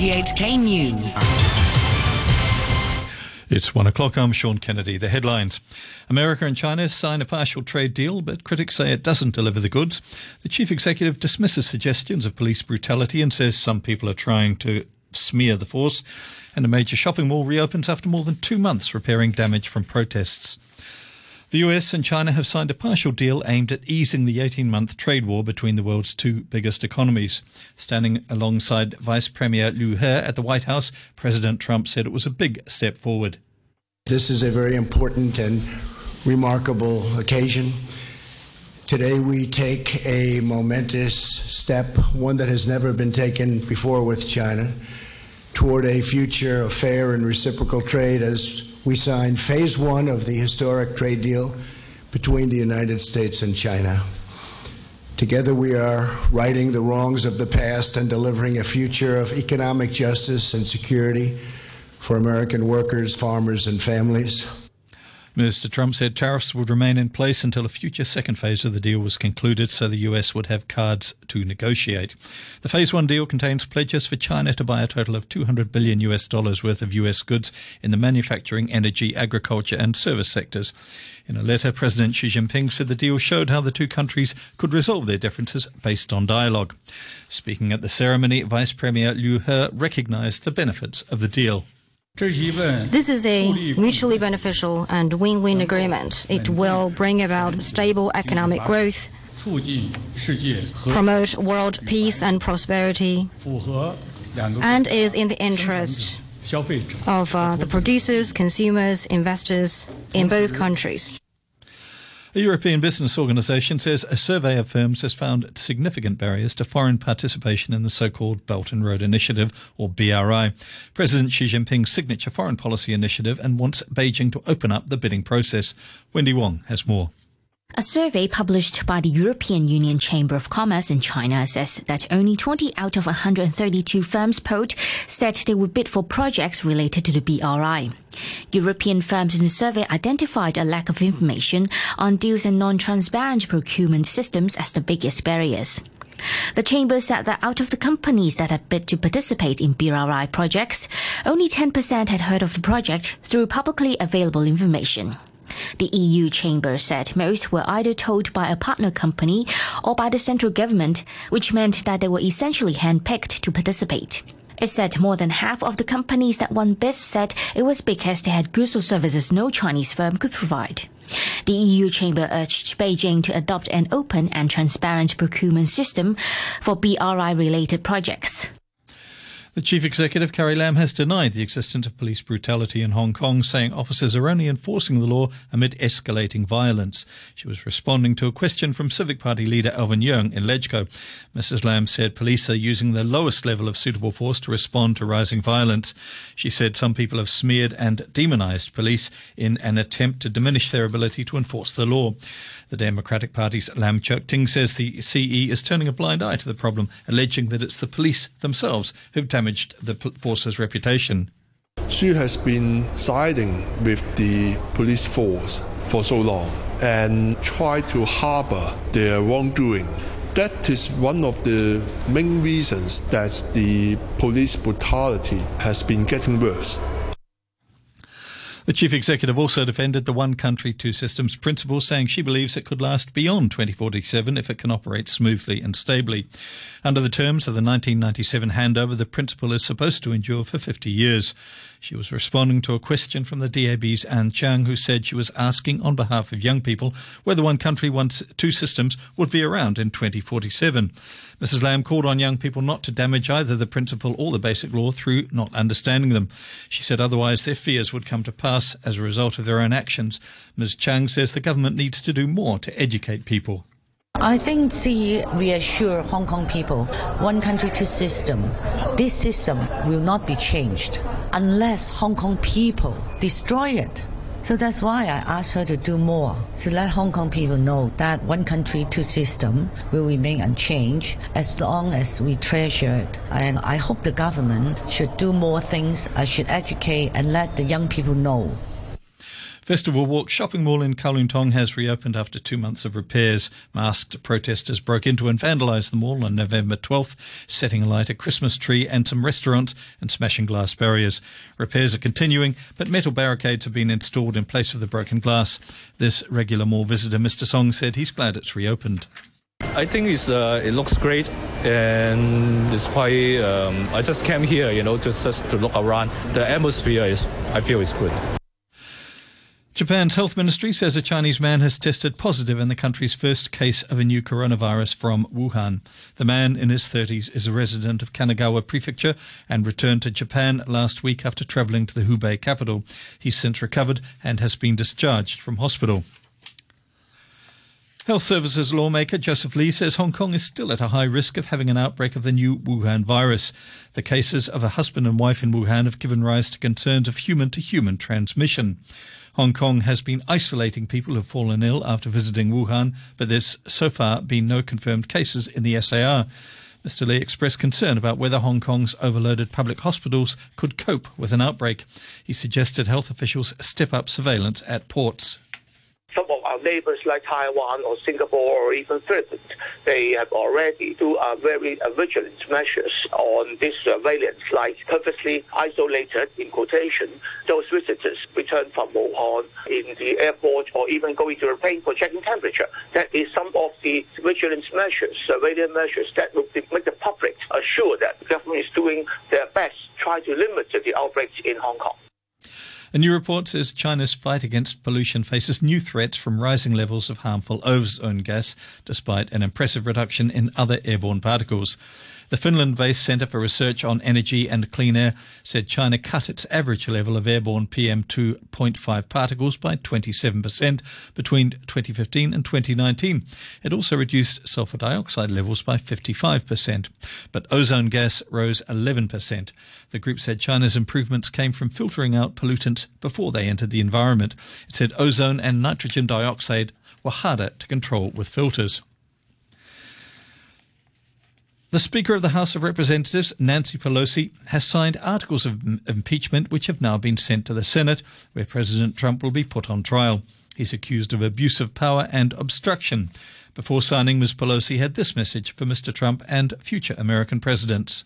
RTHK News. It's one o'clock. I'm Sean Kennedy. The headlines. America and China sign a partial trade deal, but critics say it doesn't deliver the goods. The chief executive dismisses suggestions of police brutality and says some people are trying to smear the force. And a major shopping mall reopens after more than two months repairing damage from protests. The US and China have signed a partial deal aimed at easing the 18 month trade war between the world's two biggest economies. Standing alongside Vice Premier Liu He at the White House, President Trump said it was a big step forward. This is a very important and remarkable occasion. Today we take a momentous step, one that has never been taken before with China, toward a future of fair and reciprocal trade as we signed phase one of the historic trade deal between the United States and China. Together, we are righting the wrongs of the past and delivering a future of economic justice and security for American workers, farmers, and families. Mr. Trump said tariffs would remain in place until a future second phase of the deal was concluded so the US would have cards to negotiate. The phase one deal contains pledges for China to buy a total of 200 billion US dollars worth of US goods in the manufacturing, energy, agriculture and service sectors. In a letter, President Xi Jinping said the deal showed how the two countries could resolve their differences based on dialogue. Speaking at the ceremony, Vice Premier Liu He recognized the benefits of the deal. This is a mutually beneficial and win win agreement. It will bring about stable economic growth, promote world peace and prosperity, and is in the interest of uh, the producers, consumers, investors in both countries. A European business organisation says a survey of firms has found significant barriers to foreign participation in the so-called Belt and Road Initiative, or BRI. President Xi Jinping's signature foreign policy initiative and wants Beijing to open up the bidding process. Wendy Wong has more. A survey published by the European Union Chamber of Commerce in China says that only 20 out of 132 firms polled said they would bid for projects related to the BRI. European firms in the survey identified a lack of information on deals and non-transparent procurement systems as the biggest barriers. The Chamber said that out of the companies that had bid to participate in BRI projects, only 10% had heard of the project through publicly available information. The EU chamber said most were either told by a partner company or by the central government, which meant that they were essentially handpicked to participate. It said more than half of the companies that won bids said it was because they had goods or services no Chinese firm could provide. The EU chamber urged Beijing to adopt an open and transparent procurement system for BRI related projects. The chief executive, Carrie Lam, has denied the existence of police brutality in Hong Kong, saying officers are only enforcing the law amid escalating violence. She was responding to a question from Civic Party leader Alvin Yeung in Legco. Mrs. Lam said police are using the lowest level of suitable force to respond to rising violence. She said some people have smeared and demonized police in an attempt to diminish their ability to enforce the law. The Democratic Party's Lam Cheuk Ting says the CE is turning a blind eye to the problem, alleging that it's the police themselves who've damaged the force's reputation. She has been siding with the police force for so long and tried to harbor their wrongdoing. That is one of the main reasons that the police brutality has been getting worse. The chief executive also defended the one country, two systems principle, saying she believes it could last beyond 2047 if it can operate smoothly and stably. Under the terms of the 1997 handover, the principle is supposed to endure for 50 years. She was responding to a question from the DAB's Ann Chiang, who said she was asking on behalf of young people whether one country, one, two systems would be around in 2047. Mrs. Lam called on young people not to damage either the principle or the basic law through not understanding them. She said otherwise their fears would come to pass as a result of their own actions. Ms. Chiang says the government needs to do more to educate people. I think to reassure Hong Kong people, one country, two system. This system will not be changed unless Hong Kong people destroy it. So that's why I asked her to do more to let Hong Kong people know that one country, two system will remain unchanged as long as we treasure it. And I hope the government should do more things, I should educate and let the young people know Festival Walk shopping mall in Kowloon Tong has reopened after two months of repairs. Masked protesters broke into and vandalised the mall on November 12th, setting alight a Christmas tree and some restaurants and smashing glass barriers. Repairs are continuing, but metal barricades have been installed in place of the broken glass. This regular mall visitor, Mr. Song, said he's glad it's reopened. I think it's uh, it looks great, and it's quite. Um, I just came here, you know, just just to look around. The atmosphere is, I feel, is good. Japan's health ministry says a Chinese man has tested positive in the country's first case of a new coronavirus from Wuhan. The man in his 30s is a resident of Kanagawa Prefecture and returned to Japan last week after travelling to the Hubei capital. He's since recovered and has been discharged from hospital. Health Services lawmaker Joseph Lee says Hong Kong is still at a high risk of having an outbreak of the new Wuhan virus. The cases of a husband and wife in Wuhan have given rise to concerns of human to human transmission. Hong Kong has been isolating people who have fallen ill after visiting Wuhan, but there's so far been no confirmed cases in the SAR. Mr. Lee expressed concern about whether Hong Kong's overloaded public hospitals could cope with an outbreak. He suggested health officials step up surveillance at ports some of our neighbors like Taiwan or Singapore or even Philippines, they have already do uh, very uh, vigilant measures on this surveillance, like purposely isolated, in quotation, those visitors return from Wuhan in the airport or even going to a plane for checking temperature. That is some of the vigilance measures, surveillance measures that will make the public assure that the government is doing their best try to limit the outbreaks in Hong Kong. A new report says China's fight against pollution faces new threats from rising levels of harmful ozone gas, despite an impressive reduction in other airborne particles. The Finland based Centre for Research on Energy and Clean Air said China cut its average level of airborne PM2.5 particles by 27% between 2015 and 2019. It also reduced sulfur dioxide levels by 55%, but ozone gas rose 11%. The group said China's improvements came from filtering out pollutants before they entered the environment. It said ozone and nitrogen dioxide were harder to control with filters. The Speaker of the House of Representatives, Nancy Pelosi, has signed articles of impeachment which have now been sent to the Senate, where President Trump will be put on trial. He's accused of abuse of power and obstruction. Before signing, Ms. Pelosi had this message for Mr. Trump and future American presidents.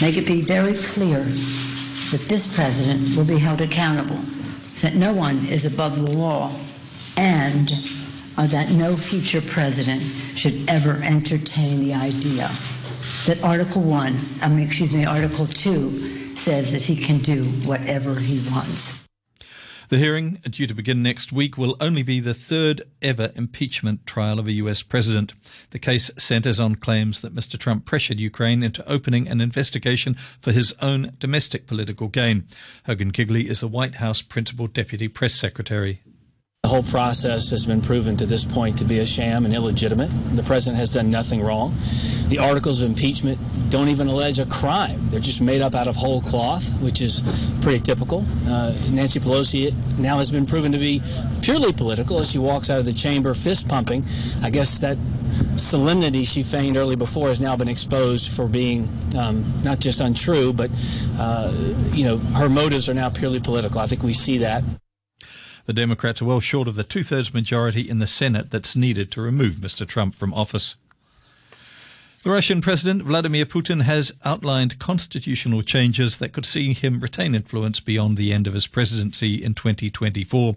Make it be very clear that this president will be held accountable, that no one is above the law, and uh, that no future president should ever entertain the idea that Article 1, I mean, excuse me, Article 2 says that he can do whatever he wants. The hearing, due to begin next week, will only be the third ever impeachment trial of a US president. The case centers on claims that Mr. Trump pressured Ukraine into opening an investigation for his own domestic political gain. Hogan Gidley is the White House principal deputy press secretary. The whole process has been proven to this point to be a sham and illegitimate. The president has done nothing wrong. The articles of impeachment don't even allege a crime. They're just made up out of whole cloth, which is pretty typical. Uh, Nancy Pelosi now has been proven to be purely political as she walks out of the chamber fist pumping. I guess that solemnity she feigned early before has now been exposed for being um, not just untrue, but, uh, you know, her motives are now purely political. I think we see that. The Democrats are well short of the two thirds majority in the Senate that's needed to remove Mr. Trump from office. The Russian President Vladimir Putin has outlined constitutional changes that could see him retain influence beyond the end of his presidency in 2024.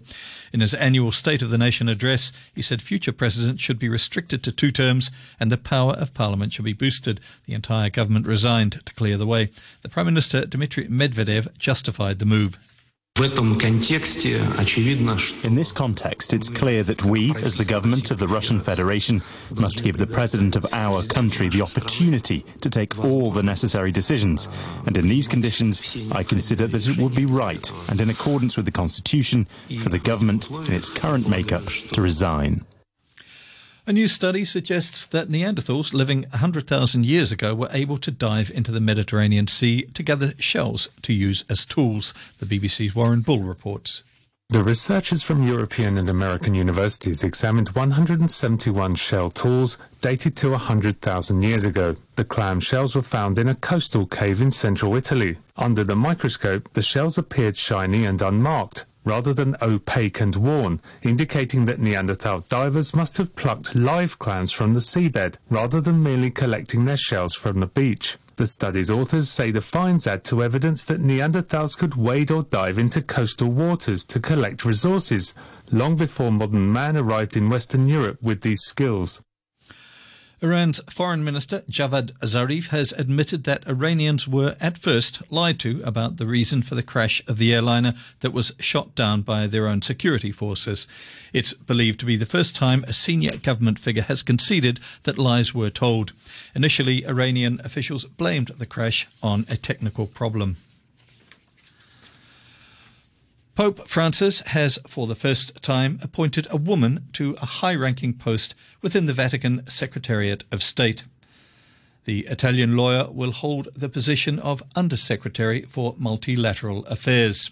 In his annual State of the Nation address, he said future presidents should be restricted to two terms and the power of parliament should be boosted. The entire government resigned to clear the way. The Prime Minister Dmitry Medvedev justified the move. In this context, it's clear that we, as the government of the Russian Federation, must give the president of our country the opportunity to take all the necessary decisions. And in these conditions, I consider that it would be right and in accordance with the constitution for the government in its current makeup to resign. A new study suggests that Neanderthals living 100,000 years ago were able to dive into the Mediterranean Sea to gather shells to use as tools, the BBC's Warren Bull reports. The researchers from European and American universities examined 171 shell tools dated to 100,000 years ago. The clam shells were found in a coastal cave in central Italy. Under the microscope, the shells appeared shiny and unmarked, rather than opaque and worn, indicating that Neanderthal divers must have plucked live clams from the seabed rather than merely collecting their shells from the beach. The study's authors say the finds add to evidence that Neanderthals could wade or dive into coastal waters to collect resources, long before modern man arrived in Western Europe with these skills. Iran's Foreign Minister Javad Zarif has admitted that Iranians were at first lied to about the reason for the crash of the airliner that was shot down by their own security forces. It's believed to be the first time a senior government figure has conceded that lies were told. Initially, Iranian officials blamed the crash on a technical problem. Pope Francis has, for the first time, appointed a woman to a high ranking post within the Vatican Secretariat of State. The Italian lawyer will hold the position of Undersecretary for Multilateral Affairs.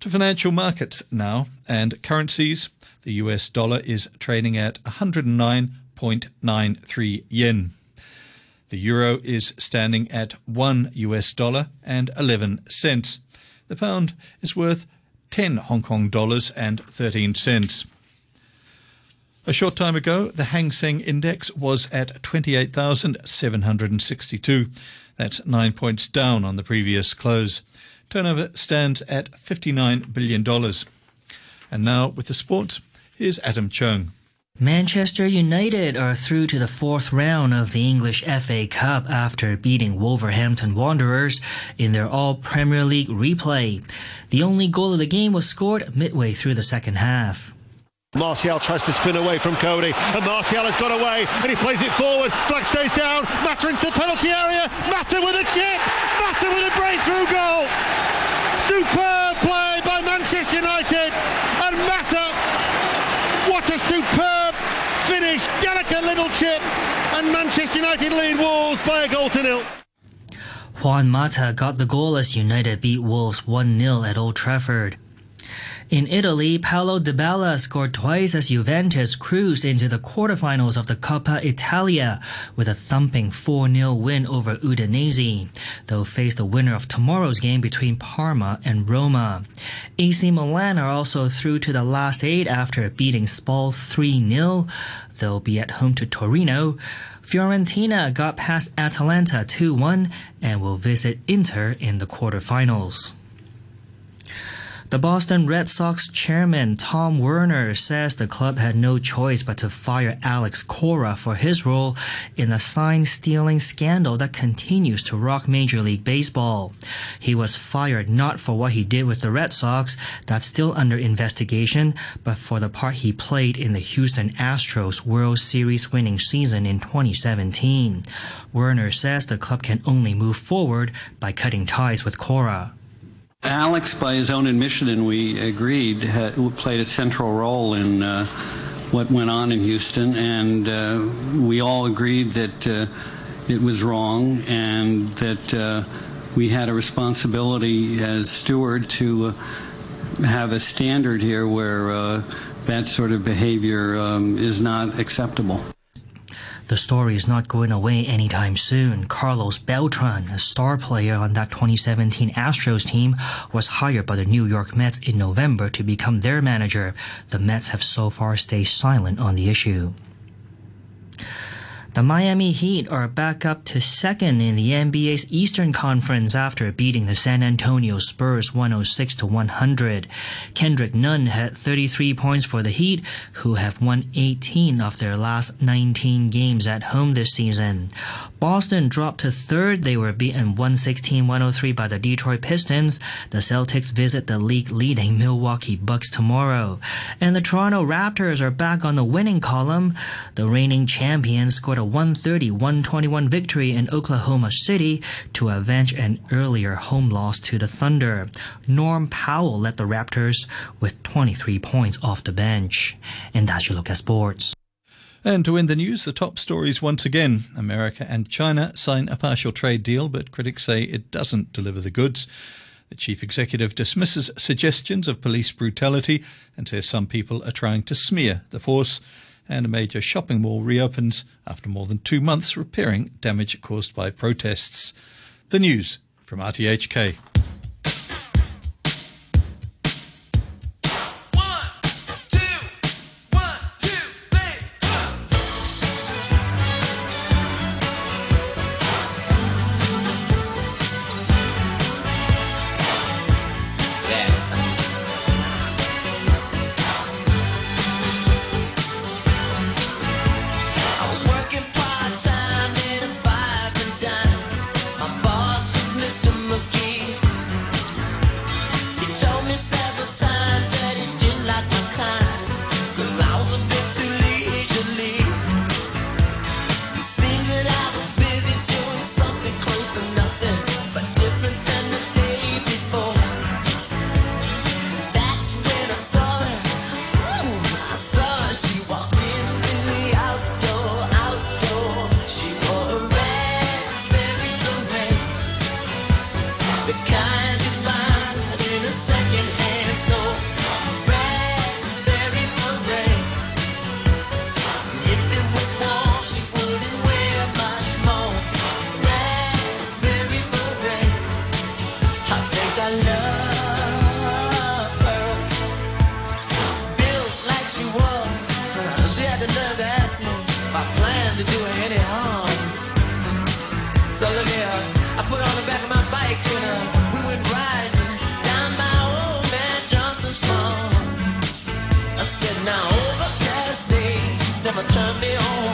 To financial markets now and currencies. The US dollar is trading at 109.93 yen. The euro is standing at 1 US dollar and 11 cents. The pound is worth 10 Hong Kong dollars and 13 cents. A short time ago, the Hang Seng Index was at 28,762. That's nine points down on the previous close. Turnover stands at $59 billion. And now, with the sports, here's Adam Chung. Manchester United are through to the fourth round of the English FA Cup after beating Wolverhampton Wanderers in their All Premier League replay. The only goal of the game was scored midway through the second half. Martial tries to spin away from Coady, and Martial has got away, and he plays it forward. Black stays down. Mata into the penalty area. Mata with a chip. Mata with a breakthrough goal. Superb play by Manchester United, and Mata. What a superb finish, delicate little chip, and Manchester United lead Wolves by a goal to nil. Juan Mata got the goal as United beat Wolves 1 0 at Old Trafford. In Italy, Paulo Dybala scored twice as Juventus cruised into the quarterfinals of the Coppa Italia with a thumping 4-0 win over Udinese. They'll face the winner of tomorrow's game between Parma and Roma. AC Milan are also through to the last eight after beating Spal 3-0. They'll be at home to Torino. Fiorentina got past Atalanta 2-1 and will visit Inter in the quarterfinals. The Boston Red Sox chairman Tom Werner says the club had no choice but to fire Alex Cora for his role in the sign stealing scandal that continues to rock Major League Baseball. He was fired not for what he did with the Red Sox, that's still under investigation, but for the part he played in the Houston Astros World Series winning season in 2017. Werner says the club can only move forward by cutting ties with Cora. Alex, by his own admission, and we agreed, had, played a central role in uh, what went on in Houston, and uh, we all agreed that uh, it was wrong and that uh, we had a responsibility as steward to uh, have a standard here where uh, that sort of behavior um, is not acceptable. The story is not going away anytime soon. Carlos Beltran, a star player on that 2017 Astros team, was hired by the New York Mets in November to become their manager. The Mets have so far stayed silent on the issue. The Miami Heat are back up to second in the NBA's Eastern Conference after beating the San Antonio Spurs 106 to 100. Kendrick Nunn had 33 points for the Heat, who have won 18 of their last 19 games at home this season. Boston dropped to third. They were beaten 116-103 by the Detroit Pistons. The Celtics visit the league-leading Milwaukee Bucks tomorrow. And the Toronto Raptors are back on the winning column. The reigning champions scored a 130-121 victory in Oklahoma City to avenge an earlier home loss to the Thunder. Norm Powell led the Raptors with 23 points off the bench. And that's your look at sports. And to win the news, the top stories once again. America and China sign a partial trade deal, but critics say it doesn't deliver the goods. The chief executive dismisses suggestions of police brutality and says some people are trying to smear the force. And a major shopping mall reopens after more than two months repairing damage caused by protests. The news from RTHK. Plan to do her any harm. So look here, I put on the back of my bike and uh, we went riding down by old man Johnson's farm. I said, now overcast days never turn me on.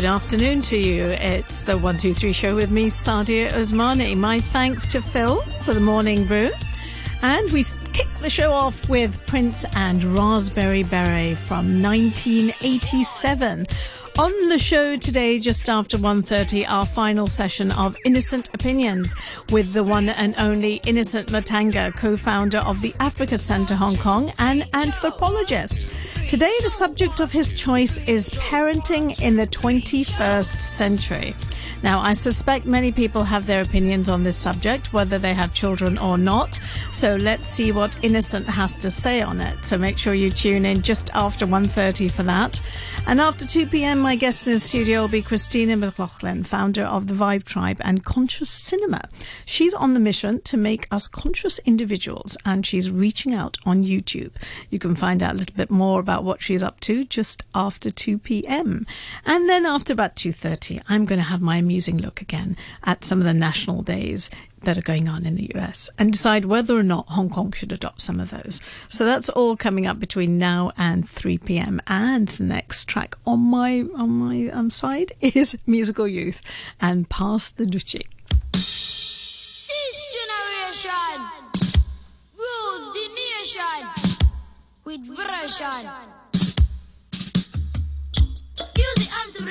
Good afternoon to you. It's the 123 show with me, Sadia Osmani. My thanks to Phil for the morning brew. And we kick the show off with Prince and Raspberry Beret from 1987. On the show today, just after 1.30, our final session of Innocent Opinions with the one and only Innocent Mutanga, co-founder of the Africa Centre Hong Kong and anthropologist. Today, the subject of his choice is parenting in the 21st century. Now, I suspect many people have their opinions on this subject, whether they have children or not. So let's see what Innocent has to say on it. So make sure you tune in just after 1.30 for that. And after 2 p.m., my guest in the studio will be Christina McLaughlin, founder of the Vibe Tribe and Conscious Cinema. She's on the mission to make us conscious individuals and she's reaching out on YouTube. You can find out a little bit more about what she's up to just after 2 p.m. And then after about 2.30, I'm going to have my amusing look again at some of the national days that are going on in the US and decide whether or not Hong Kong should adopt some of those. So that's all coming up between now and 3 p.m. And the next track on my on my um, side is Musical Youth and Pass the Duchy. This generation rules the nation with version.